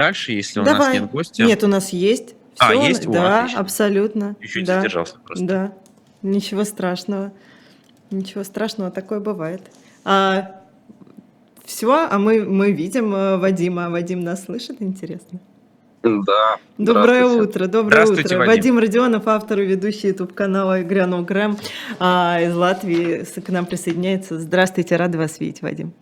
дальше, если у Давай. нас нет гостя. Нет, у нас есть. А, Всё, есть? О, Да, отлично. абсолютно. Чуть-чуть да. задержался просто. Да, ничего страшного. Ничего страшного, такое бывает. А, все, а мы, мы видим э, Вадима. А Вадим нас слышит, интересно? Да. Доброе утро, доброе утро. Вадим. Вадим Родионов, автор и ведущий YouTube канала Грянул Грэм а, из Латвии, к нам присоединяется. Здравствуйте, рада вас видеть, Вадим.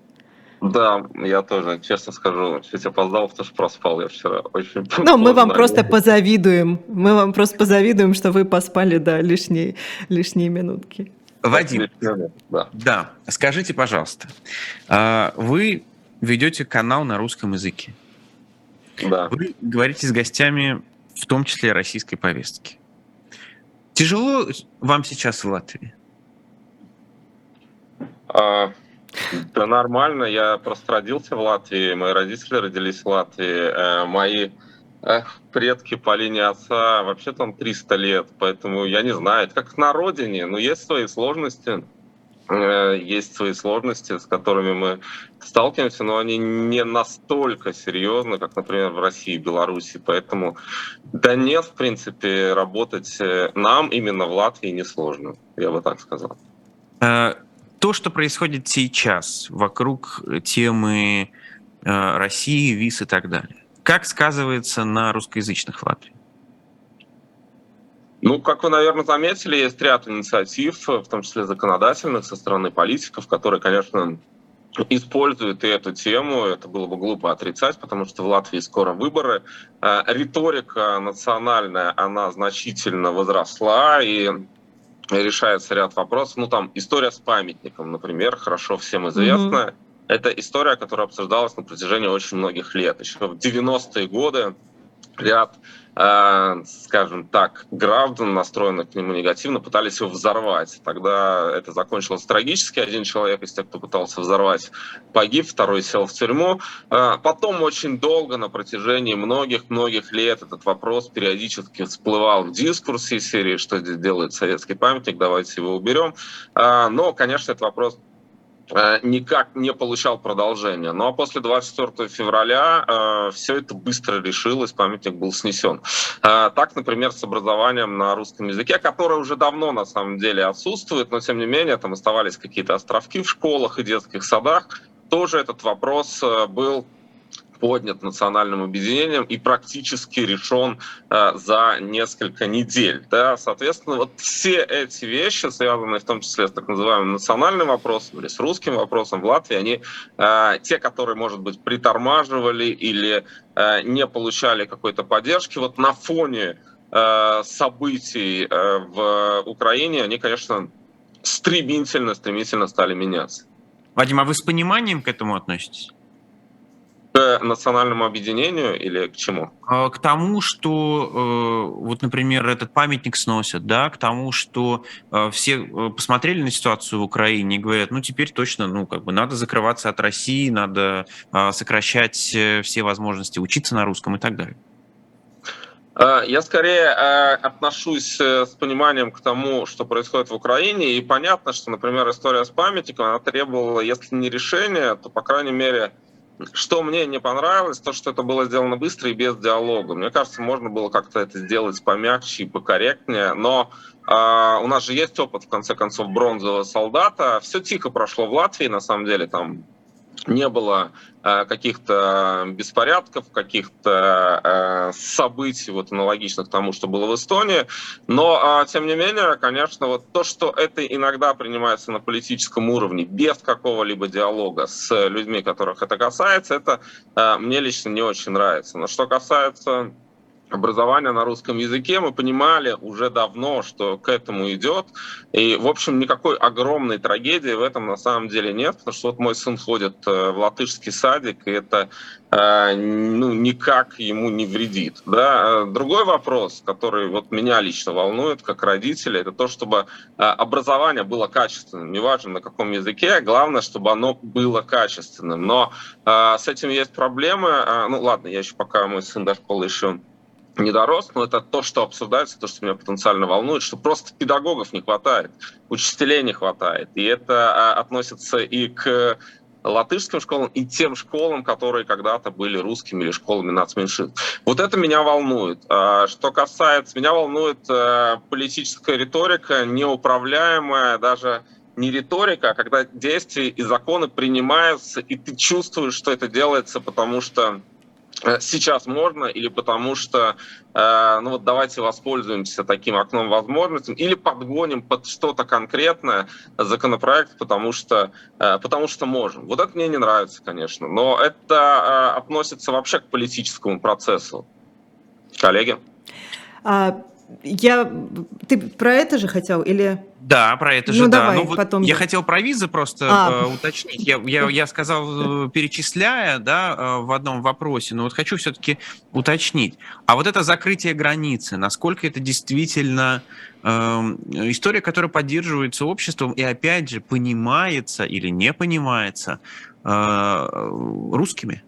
Да, я тоже, честно скажу, чуть опоздал, потому что проспал я вчера очень Ну, мы вам просто позавидуем. Мы вам просто позавидуем, что вы поспали, да, лишние, лишние минутки. Вадим, Да. да, скажите, пожалуйста, а, вы ведете канал на русском языке. Да. Вы говорите с гостями, в том числе российской повестки. Тяжело вам сейчас в Латвии? А, да нормально, я просто родился в Латвии, мои родители родились в Латвии, э, мои предки по линии отца вообще там 300 лет, поэтому я не знаю, это как на родине, но есть свои сложности, э, есть свои сложности, с которыми мы сталкиваемся, но они не настолько серьезны, как, например, в России и Беларуси, поэтому да нет, в принципе, работать э, нам именно в Латвии несложно, я бы так сказал. Э, То, что происходит сейчас вокруг темы э, России, ВИЗ и так далее, как сказывается на русскоязычных в Латвии? Ну, как вы, наверное, заметили, есть ряд инициатив, в том числе законодательных, со стороны политиков, которые, конечно, используют и эту тему. Это было бы глупо отрицать, потому что в Латвии скоро выборы. Э, Риторика национальная, она значительно возросла, и решается ряд вопросов. Ну, там, история с памятником, например, хорошо всем известная. Это история, которая обсуждалась на протяжении очень многих лет. Еще в 90-е годы ряд, э, скажем так, граждан, настроенных к нему негативно, пытались его взорвать. Тогда это закончилось трагически. Один человек из тех, кто пытался взорвать, погиб, второй сел в тюрьму. Э, Потом очень долго, на протяжении многих-многих лет, этот вопрос периодически всплывал в дискурсе серии «Что здесь делает советский памятник? Давайте его уберем». Э, Но, конечно, этот вопрос никак не получал продолжения. Ну а после 24 февраля э, все это быстро решилось, памятник был снесен. Э, так, например, с образованием на русском языке, которое уже давно на самом деле отсутствует, но тем не менее там оставались какие-то островки в школах и детских садах, тоже этот вопрос э, был поднят национальным объединением и практически решен э, за несколько недель. Да? Соответственно, вот все эти вещи, связанные в том числе с так называемым национальным вопросом или с русским вопросом в Латвии, они э, те, которые, может быть, притормаживали или э, не получали какой-то поддержки, вот на фоне э, событий э, в Украине, они, конечно, стремительно, стремительно стали меняться. Вадим, а вы с пониманием к этому относитесь? К национальному объединению или к чему? А, К тому, что, э, вот, например, этот памятник сносят, да, к тому, что э, все э, посмотрели на ситуацию в Украине и говорят, ну, теперь точно, ну, как бы надо закрываться от России, надо э, сокращать все возможности учиться на русском и так далее. Э, Я скорее отношусь с пониманием к тому, что происходит в Украине, и понятно, что, например, история с памятником, она требовала, если не решения, то, по крайней мере, что мне не понравилось, то, что это было сделано быстро и без диалога. Мне кажется, можно было как-то это сделать помягче и покорректнее, но э, у нас же есть опыт, в конце концов, бронзового солдата. Все тихо прошло в Латвии, на самом деле, там не было э, каких-то беспорядков, каких-то э, событий вот аналогичных тому, что было в Эстонии. Но, э, тем не менее, конечно, вот то, что это иногда принимается на политическом уровне без какого-либо диалога с людьми, которых это касается, это э, мне лично не очень нравится. Но что касается образования на русском языке, мы понимали уже давно, что к этому идет. И, в общем, никакой огромной трагедии в этом на самом деле нет, потому что вот мой сын ходит э, в латышский садик, и это э, ну, никак ему не вредит. Да? Э, Другой вопрос, который вот меня лично волнует как родителя, это то, чтобы образование было качественным. Неважно на каком языке, главное, чтобы оно было качественным. Но с этим есть проблемы. Ну ладно, я еще пока мой сын до школы еще не дорос, но это то, что обсуждается, то, что меня потенциально волнует, что просто педагогов не хватает, учителей не хватает. И это а, относится и к латышским школам и тем школам, которые когда-то были русскими или школами нацменьшинств. Вот это меня волнует. А, что касается... Меня волнует э, политическая риторика, неуправляемая, даже не риторика, а когда действия и законы принимаются, и ты чувствуешь, что это делается, потому что сейчас можно или потому что, э, ну вот давайте воспользуемся таким окном возможностей или подгоним под что-то конкретное законопроект, потому что, э, потому что можем. Вот это мне не нравится, конечно, но это относится вообще к политическому процессу. Коллеги? А, я... Ты про это же хотел или... Да, про это же, ну, да. Давай, ну, вот потом... Я хотел про визы просто а. э, уточнить. Я, я, я сказал, э, перечисляя, да, э, в одном вопросе, но вот хочу все-таки уточнить. А вот это закрытие границы, насколько это действительно э, история, которая поддерживается обществом и, опять же, понимается или не понимается э, русскими?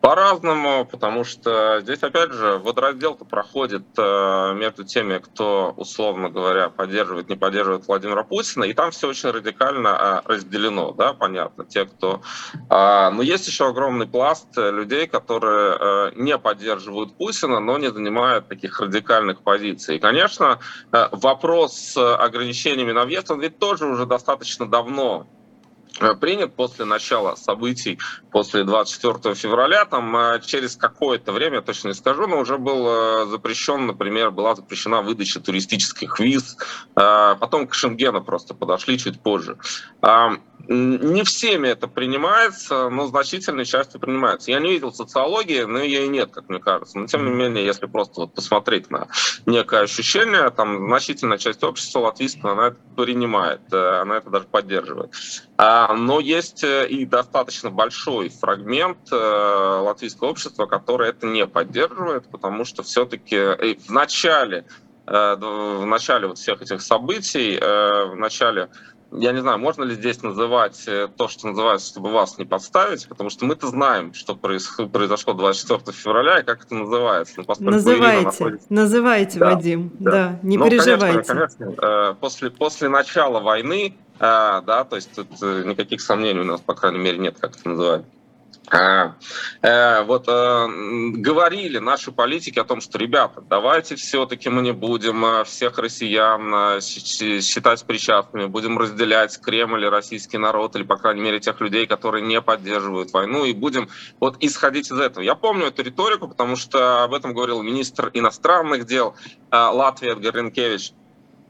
По-разному, потому что здесь, опять же, водораздел-то проходит э, между теми, кто, условно говоря, поддерживает, не поддерживает Владимира Путина, и там все очень радикально э, разделено, да, понятно, те, кто... Э, но есть еще огромный пласт людей, которые э, не поддерживают Путина, но не занимают таких радикальных позиций. И, конечно, э, вопрос с ограничениями на въезд, он ведь тоже уже достаточно давно принят после начала событий, после 24 февраля, там э, через какое-то время, точно не скажу, но уже был э, запрещен, например, была запрещена выдача туристических виз, потом к Шенгену просто подошли чуть позже. Не всеми это принимается, но значительной частью принимается. Я не видел социологии, но ее и нет, как мне кажется. Но тем не менее, если просто вот посмотреть на некое ощущение, там значительная часть общества латвийского, она это принимает, э, она это даже поддерживает. А, но есть э, и достаточно большой фрагмент э, латвийского общества, который это не поддерживает, потому что все-таки в начале в начале вот всех этих событий, в начале я не знаю, можно ли здесь называть э, то, что называется, чтобы вас не подставить, потому что мы-то знаем, что произошло 24 февраля и как это называется. Ну, называйте, находится... называйте, да, Вадим, да, да не ну, переживайте. Конечно, конечно, э, после, после начала войны, э, да, то есть тут никаких сомнений у нас, по крайней мере, нет, как это называть. А, э, вот э, говорили наши политики о том, что, ребята, давайте все-таки мы не будем э, всех россиян э, считать причастными, будем разделять Кремль и российский народ, или, по крайней мере, тех людей, которые не поддерживают войну, и будем вот исходить из этого. Я помню эту риторику, потому что об этом говорил министр иностранных дел э, Латвии Эдгар Ренкевич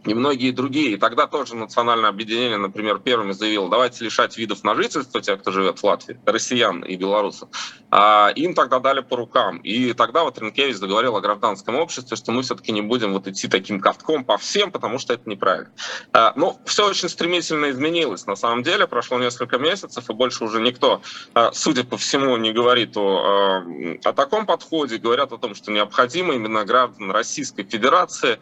и многие другие. И тогда тоже национальное объединение, например, первыми заявило, давайте лишать видов на жительство тех, кто живет в Латвии, россиян и белорусов. А им тогда дали по рукам. И тогда вот Ренкевич заговорил о гражданском обществе, что мы все-таки не будем вот идти таким катком по всем, потому что это неправильно. А, ну, все очень стремительно изменилось. На самом деле прошло несколько месяцев, и больше уже никто, а, судя по всему, не говорит о, а, о таком подходе. Говорят о том, что необходимо именно граждан Российской Федерации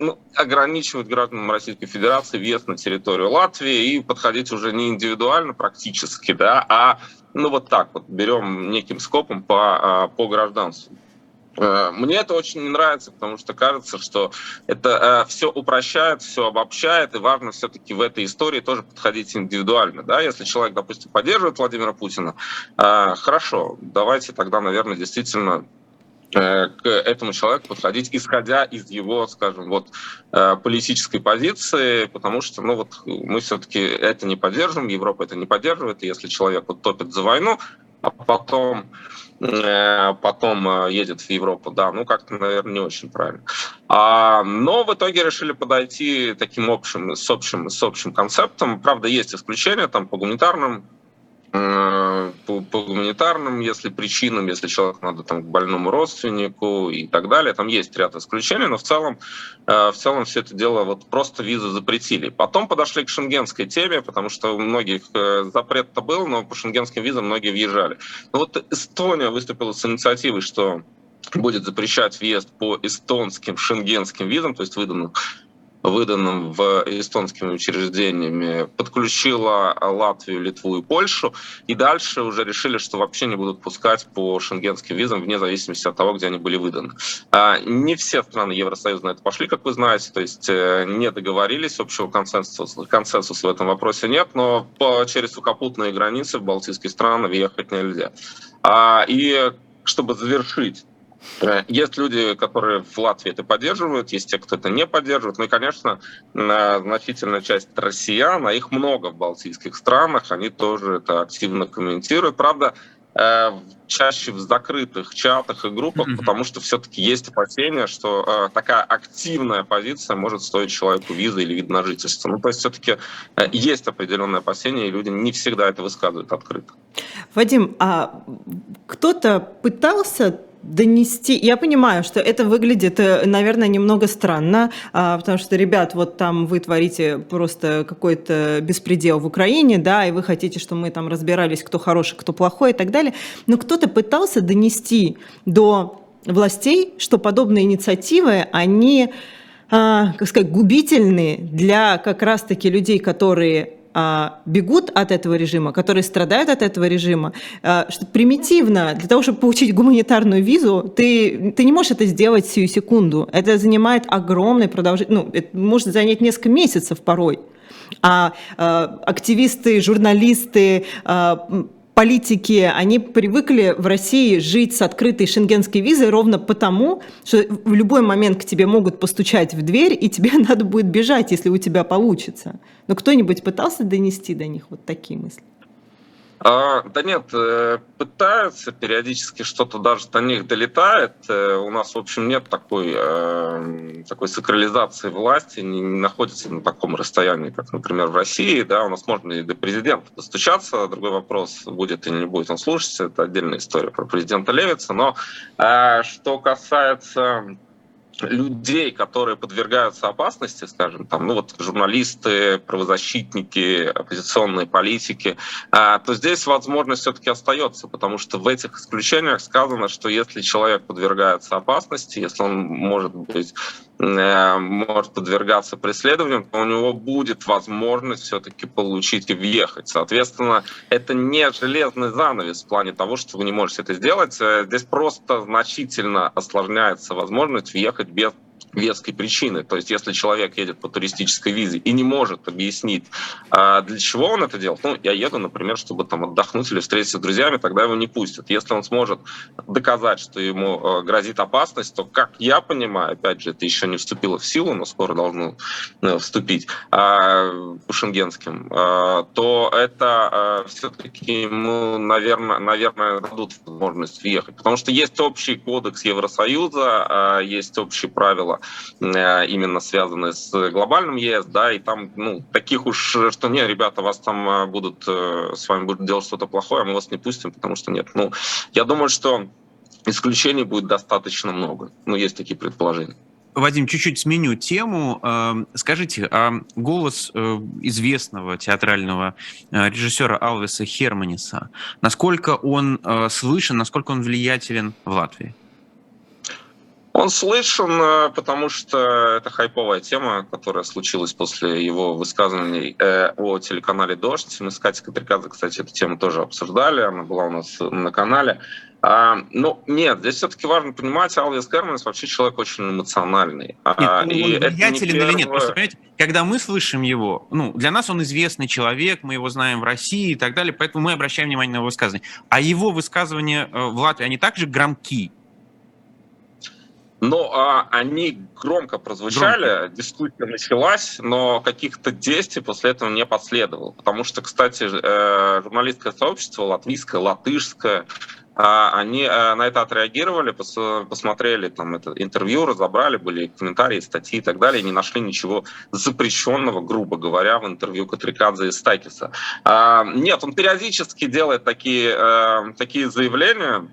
ну, ограничивать гражданам Российской Федерации въезд на территорию Латвии и подходить уже не индивидуально практически, да, а ну вот так вот берем неким скопом по, а, по гражданству. Э, мне это очень не нравится, потому что кажется, что это э, все упрощает, все обобщает, и важно все-таки в этой истории тоже подходить индивидуально. Да? Если человек, допустим, поддерживает Владимира Путина, э, хорошо, давайте тогда, наверное, действительно к этому человеку подходить, исходя из его, скажем, вот э, политической позиции, потому что, ну вот, мы все-таки это не поддержим, Европа это не поддерживает, и если человек вот топит за войну, а потом э, потом едет в Европу, да, ну как-то, наверное, не очень правильно. А, но в итоге решили подойти таким общим, с общим, с общим концептом. Правда, есть исключения там по гуманитарным Э, по, по гуманитарным, если причинам, если человек надо там к больному родственнику и так далее, там есть ряд исключений, но в целом, э, в целом все это дело вот просто визы запретили. Потом подошли к шенгенской теме, потому что у многих э, запрет-то был, но по шенгенским визам многие въезжали. Но вот Эстония выступила с инициативой, что будет запрещать въезд по эстонским шенгенским визам, то есть выданным выданным в эстонскими учреждениями, подключила Латвию, Литву и Польшу, и дальше уже решили, что вообще не будут пускать по шенгенским визам вне зависимости от того, где они были выданы. А, не все страны Евросоюза на это пошли, как вы знаете, то есть э, не договорились, общего консенсуса, консенсуса в этом вопросе нет, но через сухопутные границы в Балтийские страны въехать нельзя. А, и чтобы завершить есть люди, которые в Латвии это поддерживают, есть те, кто это не поддерживает. Ну и, конечно, значительная часть россиян, а их много в балтийских странах, они тоже это активно комментируют. Правда, э, чаще в закрытых чатах и группах, mm-hmm. потому что все-таки есть опасения, что э, такая активная позиция может стоить человеку визы или вид на жительство. Ну, то есть все-таки э, есть определенные опасения, и люди не всегда это высказывают открыто. Вадим, а кто-то пытался донести. Я понимаю, что это выглядит, э, наверное, немного странно, а, потому что, ребят, вот там вы творите просто какой-то беспредел в Украине, да, и вы хотите, чтобы мы там разбирались, кто хороший, кто плохой и так далее. Но кто-то пытался донести до властей, что подобные инициативы, они, а, как сказать, губительные для как раз-таки людей, которые бегут от этого режима, которые страдают от этого режима, а, что примитивно для того, чтобы получить гуманитарную визу, ты, ты не можешь это сделать сию секунду. Это занимает огромный продолжительный, ну, это может занять несколько месяцев порой. А, а активисты, журналисты, а, политики, они привыкли в России жить с открытой шенгенской визой ровно потому, что в любой момент к тебе могут постучать в дверь, и тебе надо будет бежать, если у тебя получится. Но кто-нибудь пытался донести до них вот такие мысли? А, да нет, э, пытаются, периодически что-то даже до них долетает. Э, у нас, в общем, нет такой, э, такой сакрализации власти, не, не находится на таком расстоянии, как, например, в России. Да, у нас можно и до президента достучаться. Другой вопрос, будет или не будет он слушаться, это отдельная история про президента Левица. Но что касается людей, которые подвергаются опасности, скажем, там, ну вот журналисты, правозащитники, оппозиционные политики, а, то здесь возможность все-таки остается, потому что в этих исключениях сказано, что если человек подвергается опасности, если он может быть может подвергаться преследованию, то у него будет возможность все-таки получить и въехать. Соответственно, это не железный занавес в плане того, что вы не можете это сделать. Э, здесь просто значительно осложняется возможность въехать без веской причины. То есть, если человек едет по туристической визе и не может объяснить, а, для чего он это делает, ну, я еду, например, чтобы там отдохнуть или встретиться с друзьями, тогда его не пустят. Если он сможет доказать, что ему а, грозит опасность, то, как я понимаю, опять же, это еще не вступило в силу, но скоро должно э, вступить а, по шенгенским, то это все-таки ему, наверное, наверное, дадут возможность въехать. Потому что есть общий кодекс Евросоюза, есть общие правила Э, именно связанные с глобальным ЕС, да, и там, ну, таких уж, что не, ребята, вас там э, будут, э, с вами будут делать что-то плохое, а мы вас не пустим, потому что нет. Ну, я думаю, что исключений будет достаточно много. Ну, есть такие предположения. Вадим, чуть-чуть сменю тему. Скажите, а голос известного театрального режиссера Алвеса Херманиса, насколько он слышен, насколько он влиятелен в Латвии? Он слышен, э, потому что это хайповая тема, которая случилась после его высказываний э, о телеканале «Дождь». Мы с Катей Катрикадзе, кстати, эту тему тоже обсуждали, она была у нас на канале. А, ну, нет, здесь все-таки важно понимать, Алвис Керманс вообще человек очень эмоциональный. А, нет, ну, он влиятелен не или нет? Просто, понимаете, когда мы слышим его, ну, для нас он известный человек, мы его знаем в России и так далее, поэтому мы обращаем внимание на его высказывания. А его высказывания э, в Латвии, они также громки, но а, они громко прозвучали, громко. дискуссия началась, но каких-то действий после этого не последовало. Потому что, кстати, э, журналистское сообщество, латвийское, латышское, а, они э, на это отреагировали, посмотрели там это интервью, разобрали, были комментарии, статьи и так далее, и не нашли ничего запрещенного, грубо говоря, в интервью Катрикадзе и Стакиса. А, нет, он периодически делает такие, э, такие заявления,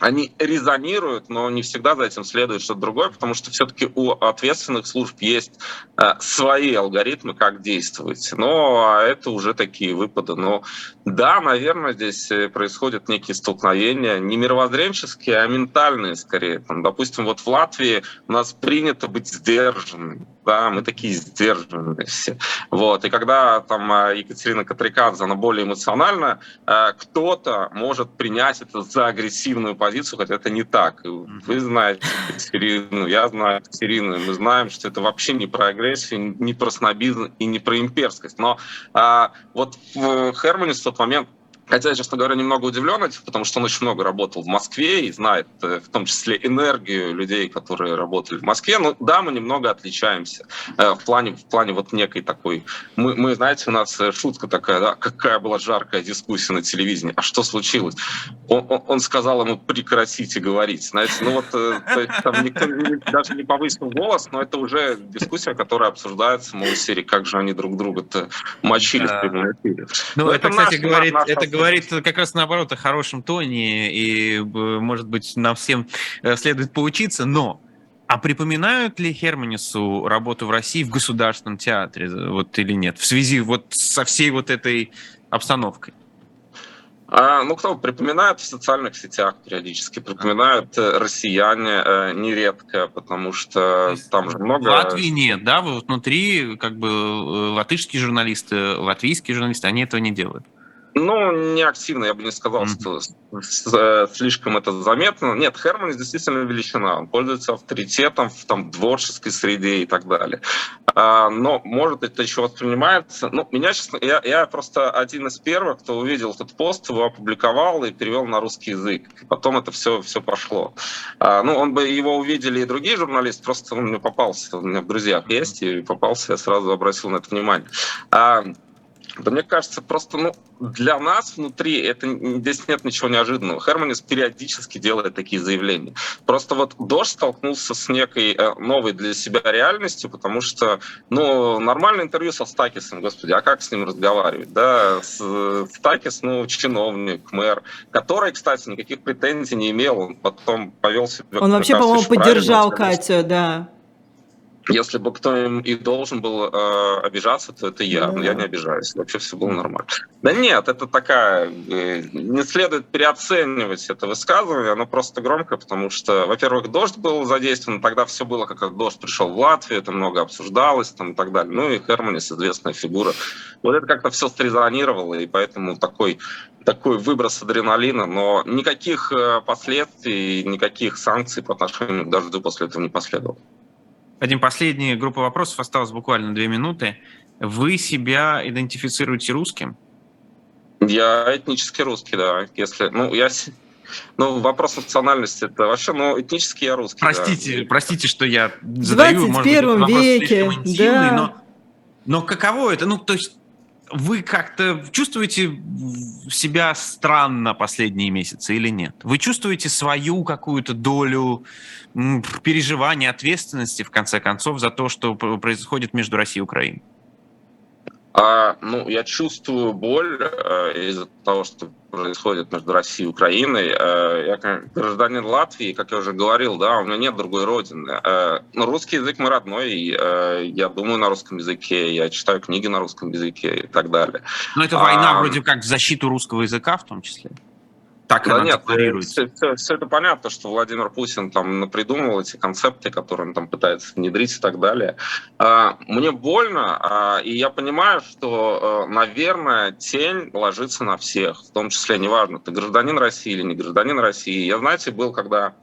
они резонируют, но не всегда за этим следует что-то другое, потому что все-таки у ответственных служб есть э, свои алгоритмы, как действовать. Но это уже такие выпады. Но да, наверное, здесь э, происходят некие столкновения, не мировоззренческие, а ментальные скорее. Там, допустим, вот в Латвии у нас принято быть сдержанным да, мы такие сдержанные все. Вот. И когда там э, Екатерина Катрикадзе, она более эмоциональна, э, кто-то может принять это за агрессивную позицию, хотя это не так. Вы знаете Екатерину, я знаю Екатерину, мы знаем, что это вообще не про агрессию, не про снобизм и не про имперскость. Но а, вот в Хермане в тот момент Хотя я, честно говоря, немного удивлен этим, потому что он очень много работал в Москве и знает э, в том числе энергию людей, которые работали в Москве. Но да, мы немного отличаемся э, в плане, в плане вот некой такой... Мы, мы, знаете, у нас э, шутка такая, да, какая была жаркая дискуссия на телевидении. А что случилось? Он, он, он сказал ему прекратите говорить. Знаете, ну вот там никто даже не повысил голос, но это уже дискуссия, которая обсуждается, мол, серии, как же они друг друга-то мочили в прямом эфире. Ну, это, кстати, говорит... Это говорит как раз наоборот о хорошем тоне, и, может быть, нам всем э, следует поучиться, но а припоминают ли Херманису работу в России в государственном театре, вот или нет, в связи вот со всей вот этой обстановкой? А, ну, кто припоминает в социальных сетях периодически, припоминают э, россияне э, нередко, потому что там же много... В Латвии нет, да? Вы вот внутри, как бы, латышские журналисты, латвийские журналисты, они этого не делают. Ну, не активно, я бы не сказал, что э, слишком это заметно. Нет, Херман действительно величина. Он пользуется авторитетом в там, творческой среде и так далее. А, но, может, это еще воспринимается... Ну, меня, честно, я, я просто один из первых, кто увидел этот пост, его опубликовал и перевел на русский язык. Потом это все, все пошло. А, ну, он бы его увидели и другие журналисты, просто он мне попался, у меня в друзьях есть, и попался, я сразу обратил на это внимание. А, да мне кажется, просто ну, для нас внутри это, здесь нет ничего неожиданного. Херманис периодически делает такие заявления. Просто вот Дождь столкнулся с некой э, новой для себя реальностью, потому что ну, нормальное интервью со Стакисом, господи, а как с ним разговаривать? Да? С, Стакис, ну, чиновник, мэр, который, кстати, никаких претензий не имел, он потом повел себя... Он вообще, по-моему, поддержал Катю, да. Если бы кто им и должен был э, обижаться, то это я. Но я не обижаюсь. Вообще все было нормально. Да нет, это такая... Э, не следует переоценивать это высказывание. Оно просто громкое, потому что, во-первых, дождь был задействован. Тогда все было, как дождь пришел в Латвию. Это много обсуждалось там, и так далее. Ну и Херманис, известная фигура. Вот это как-то все срезонировало. И поэтому такой такой выброс адреналина, но никаких э, последствий, никаких санкций по отношению к дождю после этого не последовало. Один последний группа вопросов, осталось буквально две минуты. Вы себя идентифицируете русским? Я этнически русский, да. Если, ну, я, ну, вопрос национальности это вообще, ну, этнически я русский. Простите, да. простите, что я задаю, может быть, вопрос веке, да. но, но каково это? Ну, то есть вы как-то чувствуете себя странно последние месяцы или нет? Вы чувствуете свою какую-то долю переживания, ответственности, в конце концов, за то, что происходит между Россией и Украиной? А, ну, я чувствую боль э, из-за того, что происходит между Россией и Украиной. Э, я как гражданин Латвии, как я уже говорил, да, у меня нет другой родины. Э, но русский язык мой родной, и, э, я думаю на русском языке, я читаю книги на русском языке и так далее. Но это война а, вроде как в защиту русского языка в том числе? Так да нет, все, все, все это понятно, что Владимир Путин там придумал эти концепты, которые он там пытается внедрить и так далее. А, мне больно, а, и я понимаю, что, э, наверное, тень ложится на всех, в том числе, неважно, ты гражданин России или не гражданин России. Я, знаете, был, когда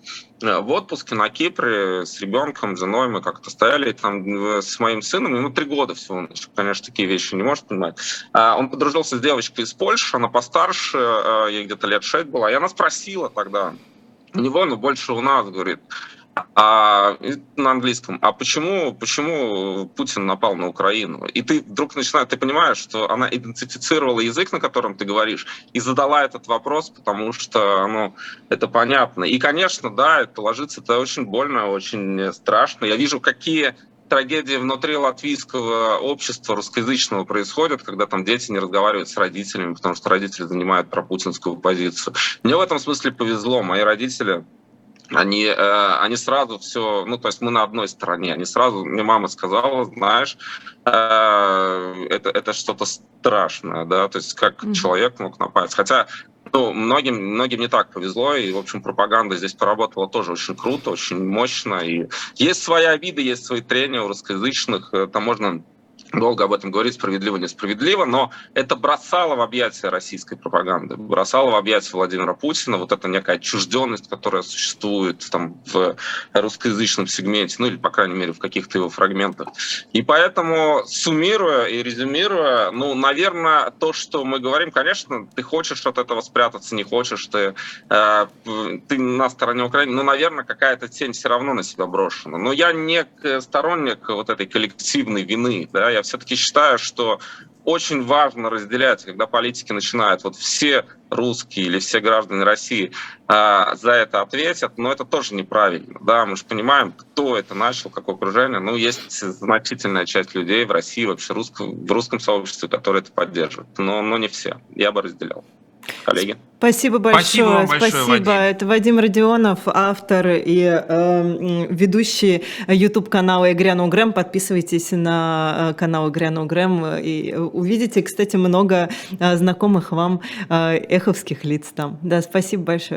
в отпуске на Кипре с ребенком, женой мы как-то стояли там э, с моим сыном, ему три года всего, он конечно, такие вещи не может понимать. А, он подружился с девочкой из Польши, она постарше, э, ей где-то лет шесть была, и она спросила тогда у него, но больше у нас, говорит, а, на английском. А почему, почему Путин напал на Украину? И ты вдруг начинаешь, ты понимаешь, что она идентифицировала язык, на котором ты говоришь, и задала этот вопрос, потому что ну, это понятно. И, конечно, да, это ложится, это очень больно, очень страшно. Я вижу, какие трагедии внутри латвийского общества русскоязычного происходят, когда там дети не разговаривают с родителями, потому что родители занимают пропутинскую позицию. Мне в этом смысле повезло. Мои родители они, э, они сразу все, ну, то есть мы на одной стороне, они сразу, мне мама сказала, знаешь, э, это, это что-то страшное, да, то есть как mm-hmm. человек мог напасть. Хотя ну, многим, многим не так повезло, и, в общем, пропаганда здесь поработала тоже очень круто, очень мощно. И есть свои обиды, есть свои трения у русскоязычных, там можно долго об этом говорить, справедливо, несправедливо, но это бросало в объятия российской пропаганды, бросало в объятия Владимира Путина вот эта некая отчужденность, которая существует там в русскоязычном сегменте, ну или, по крайней мере, в каких-то его фрагментах. И поэтому, суммируя и резюмируя, ну, наверное, то, что мы говорим, конечно, ты хочешь от этого спрятаться, не хочешь, ты, э, ты на стороне Украины, но, наверное, какая-то тень все равно на себя брошена. Но я не сторонник вот этой коллективной вины, да, я все-таки считаю, что очень важно разделять, когда политики начинают, вот все русские или все граждане России а, за это ответят, но это тоже неправильно. Да, мы же понимаем, кто это начал, какое окружение. Ну, есть значительная часть людей в России, вообще русском, в русском сообществе, которые это поддерживают, но, но не все. Я бы разделял коллеги. Спасибо большое. Спасибо. большое, Спасибо. Вадим. Это Вадим Родионов, автор и э, ведущий YouTube канала Игряну Грэм. Подписывайтесь на э, канал Игряну Грэм и увидите, кстати, много э, знакомых вам э, эховских лиц там. Да, спасибо большое.